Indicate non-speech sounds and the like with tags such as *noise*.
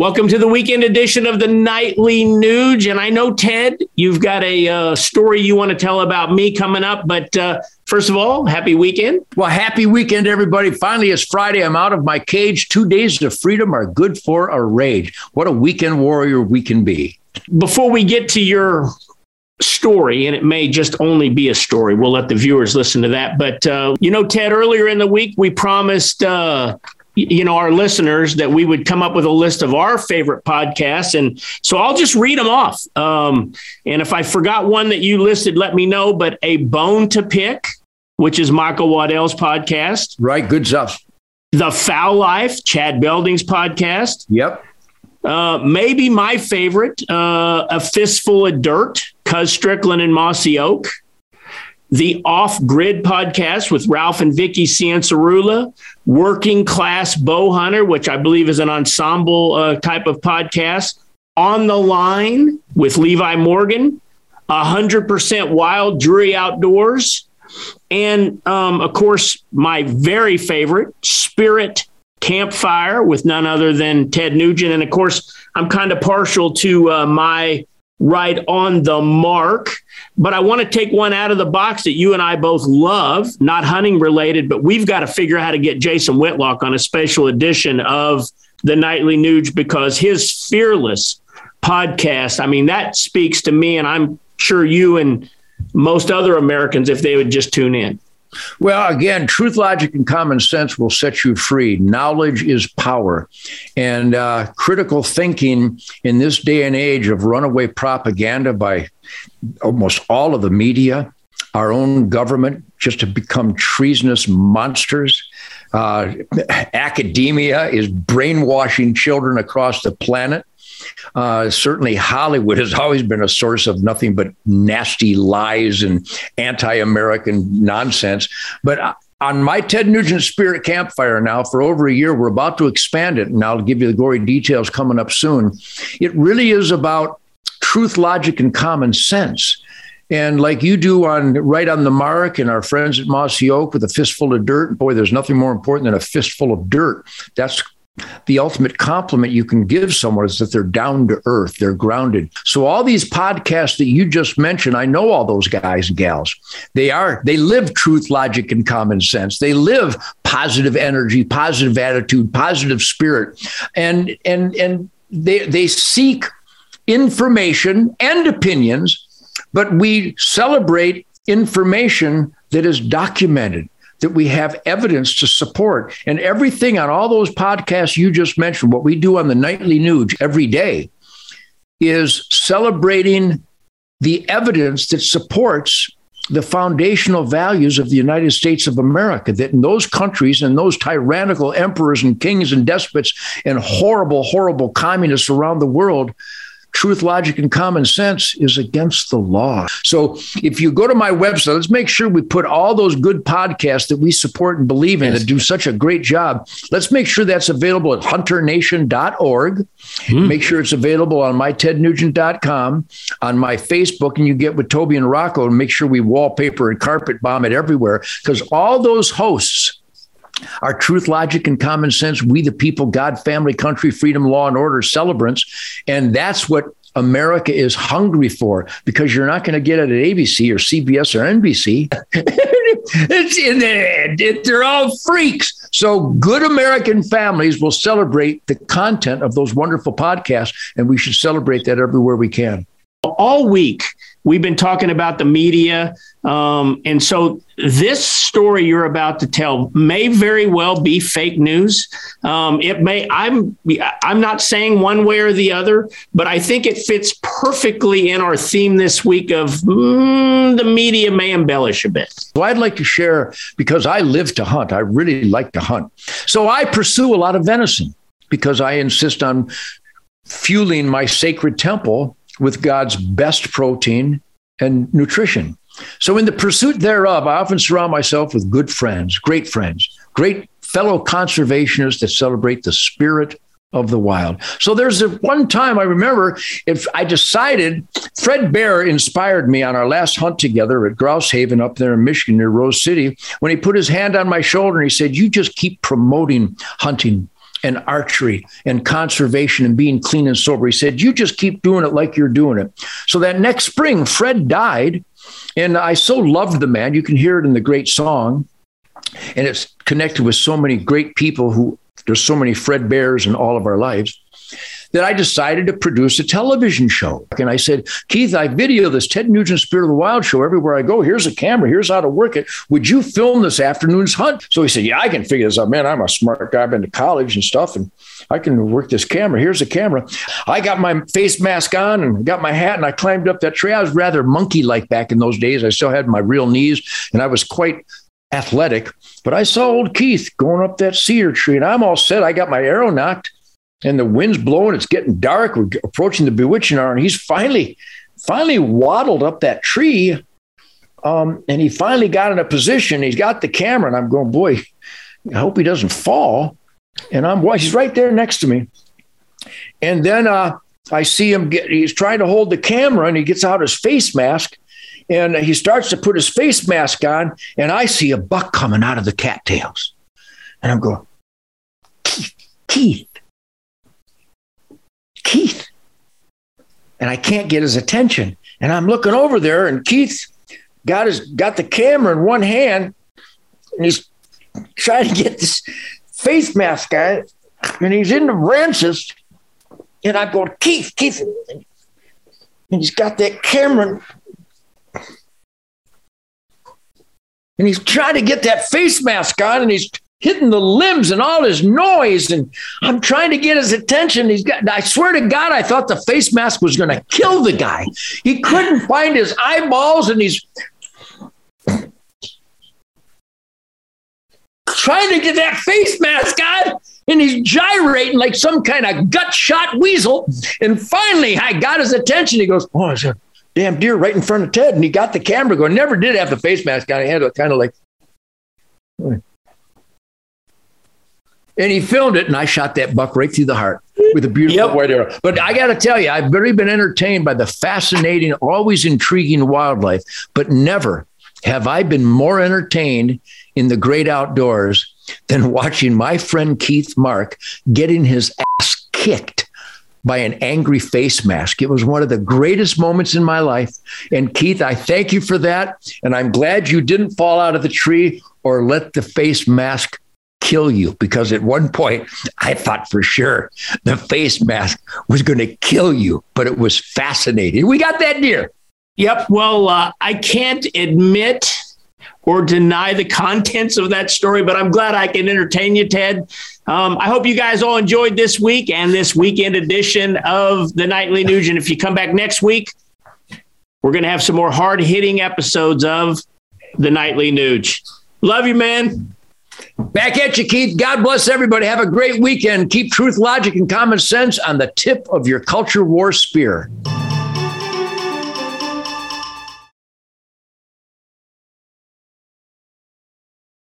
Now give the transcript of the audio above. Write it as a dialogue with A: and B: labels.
A: Welcome to the weekend edition of the Nightly Nuge. And I know, Ted, you've got a uh, story you want to tell about me coming up. But uh, first of all, happy weekend.
B: Well, happy weekend, everybody. Finally, it's Friday. I'm out of my cage. Two days of freedom are good for a rage. What a weekend warrior we can be.
A: Before we get to your story, and it may just only be a story. We'll let the viewers listen to that. But, uh, you know, Ted, earlier in the week, we promised uh, you know our listeners that we would come up with a list of our favorite podcasts. And so i'll just read them off. Um, and if i forgot one that you listed let me know. But a bone to pick which is michael waddell's podcast.
B: Right good stuff.
A: The fowl life chad belding's podcast.
B: Yep.
A: Uh, maybe my favorite uh, a fistful of dirt cuz strickland and mossy oak the Off Grid podcast with Ralph and Vicki Cianciarulo, Working Class Bow Hunter, which I believe is an ensemble uh, type of podcast, On the Line with Levi Morgan, 100% Wild Drury Outdoors, and um, of course, my very favorite, Spirit Campfire with none other than Ted Nugent. And of course, I'm kind of partial to uh, my right on the mark. But I want to take one out of the box that you and I both love, not hunting related, but we've got to figure out how to get Jason Whitlock on a special edition of the Nightly Nuge because his fearless podcast, I mean, that speaks to me, and I'm sure you and most other Americans if they would just tune in.
B: Well, again, truth, logic, and common sense will set you free. Knowledge is power. And uh, critical thinking in this day and age of runaway propaganda by almost all of the media, our own government, just to become treasonous monsters. Uh, academia is brainwashing children across the planet. Uh, certainly, Hollywood has always been a source of nothing but nasty lies and anti American nonsense. But uh, on my Ted Nugent Spirit Campfire now for over a year, we're about to expand it, and I'll give you the gory details coming up soon. It really is about truth, logic, and common sense. And like you do on right on the mark and our friends at Mossy Oak with a fistful of dirt, boy, there's nothing more important than a fistful of dirt. That's the ultimate compliment you can give someone is that they're down to earth, they're grounded. So all these podcasts that you just mentioned, I know all those guys and gals. They are they live truth, logic, and common sense. They live positive energy, positive attitude, positive spirit, and and and they they seek information and opinions, but we celebrate information that is documented that we have evidence to support. And everything on all those podcasts you just mentioned, what we do on the nightly Nuge every day, is celebrating the evidence that supports the foundational values of the United States of America. That in those countries and those tyrannical emperors and kings and despots and horrible, horrible communists around the world truth, logic, and common sense is against the law. So if you go to my website, let's make sure we put all those good podcasts that we support and believe in yes. that do such a great job. Let's make sure that's available at hunternation.org. Hmm. Make sure it's available on mytednugent.com, on my Facebook, and you get with Toby and Rocco and make sure we wallpaper and carpet bomb it everywhere because all those hosts our truth, logic, and common sense, we the people, God, family, country, freedom, law, and order celebrants. And that's what America is hungry for because you're not going to get it at ABC or CBS or NBC. *laughs* it, they're all freaks. So good American families will celebrate the content of those wonderful podcasts, and we should celebrate that everywhere we can.
A: All week, we've been talking about the media um, and so this story you're about to tell may very well be fake news. Um, it may. I'm. I'm not saying one way or the other, but I think it fits perfectly in our theme this week of mm, the media may embellish a bit.
B: Well, I'd like to share because I live to hunt. I really like to hunt, so I pursue a lot of venison because I insist on fueling my sacred temple with God's best protein and nutrition. So, in the pursuit thereof, I often surround myself with good friends, great friends, great fellow conservationists that celebrate the spirit of the wild. So there's a one time I remember if I decided Fred Bear inspired me on our last hunt together at Grouse Haven up there in Michigan near Rose City when he put his hand on my shoulder and he said, "You just keep promoting hunting and archery and conservation and being clean and sober. He said, You just keep doing it like you're doing it. So that next spring, Fred died. And I so loved the man. You can hear it in the great song. And it's connected with so many great people who there's so many Fred Bears in all of our lives that I decided to produce a television show. And I said, Keith, I video this Ted Nugent Spirit of the Wild show everywhere I go. Here's a camera. Here's how to work it. Would you film this afternoon's hunt? So he said, Yeah, I can figure this out. Man, I'm a smart guy. I've been to college and stuff, and I can work this camera. Here's a camera. I got my face mask on and got my hat, and I climbed up that tree. I was rather monkey like back in those days. I still had my real knees, and I was quite athletic. But I saw old Keith going up that cedar tree, and I'm all set. I got my arrow nocked and the wind's blowing. It's getting dark. We're approaching the bewitching hour, and he's finally, finally waddled up that tree. Um, and he finally got in a position. He's got the camera, and I'm going, boy, I hope he doesn't fall. And I'm, boy, he's right there next to me. And then uh, I see him get, he's trying to hold the camera, and he gets out his face mask, and he starts to put his face mask on, and I see a buck coming out of the cattails. And I'm going, Keith, Keith, Keith. And I can't get his attention. And I'm looking over there, and Keith got his got the camera in one hand, and he's trying to get this face mask guy, and he's in the branches. And I go, Keith, Keith. And he's got that camera. And he's trying to get that face mask on, and he's hitting the limbs and all his noise. And I'm trying to get his attention. He's got, I swear to God, I thought the face mask was going to kill the guy. He couldn't find his eyeballs and he's trying to get that face mask on. And he's gyrating like some kind of gut shot weasel. And finally, I got his attention. He goes, Oh, it's a damn deer right in front of Ted. And he got the camera going. Never did have the face mask on. He had it kind of like, and he filmed it, and I shot that buck right through the heart with a beautiful yep. white arrow. But I got to tell you, I've really been entertained by the fascinating, always intriguing wildlife, but never have I been more entertained in the great outdoors than watching my friend Keith Mark getting his ass kicked by an angry face mask. It was one of the greatest moments in my life. And Keith, I thank you for that. And I'm glad you didn't fall out of the tree or let the face mask kill you because at one point I thought for sure the face mask was going to kill you, but it was fascinating. We got that deer.
A: Yep. Well, uh, I can't admit or deny the contents of that story, but I'm glad I can entertain you, Ted. Um, I hope you guys all enjoyed this week and this weekend edition of the Nightly Nuge. And if you come back next week, we're going to have some more hard hitting episodes of the Nightly Nuge. Love you, man.
B: Back at you, Keith. God bless everybody. Have a great weekend. Keep truth, logic, and common sense on the tip of your culture war spear.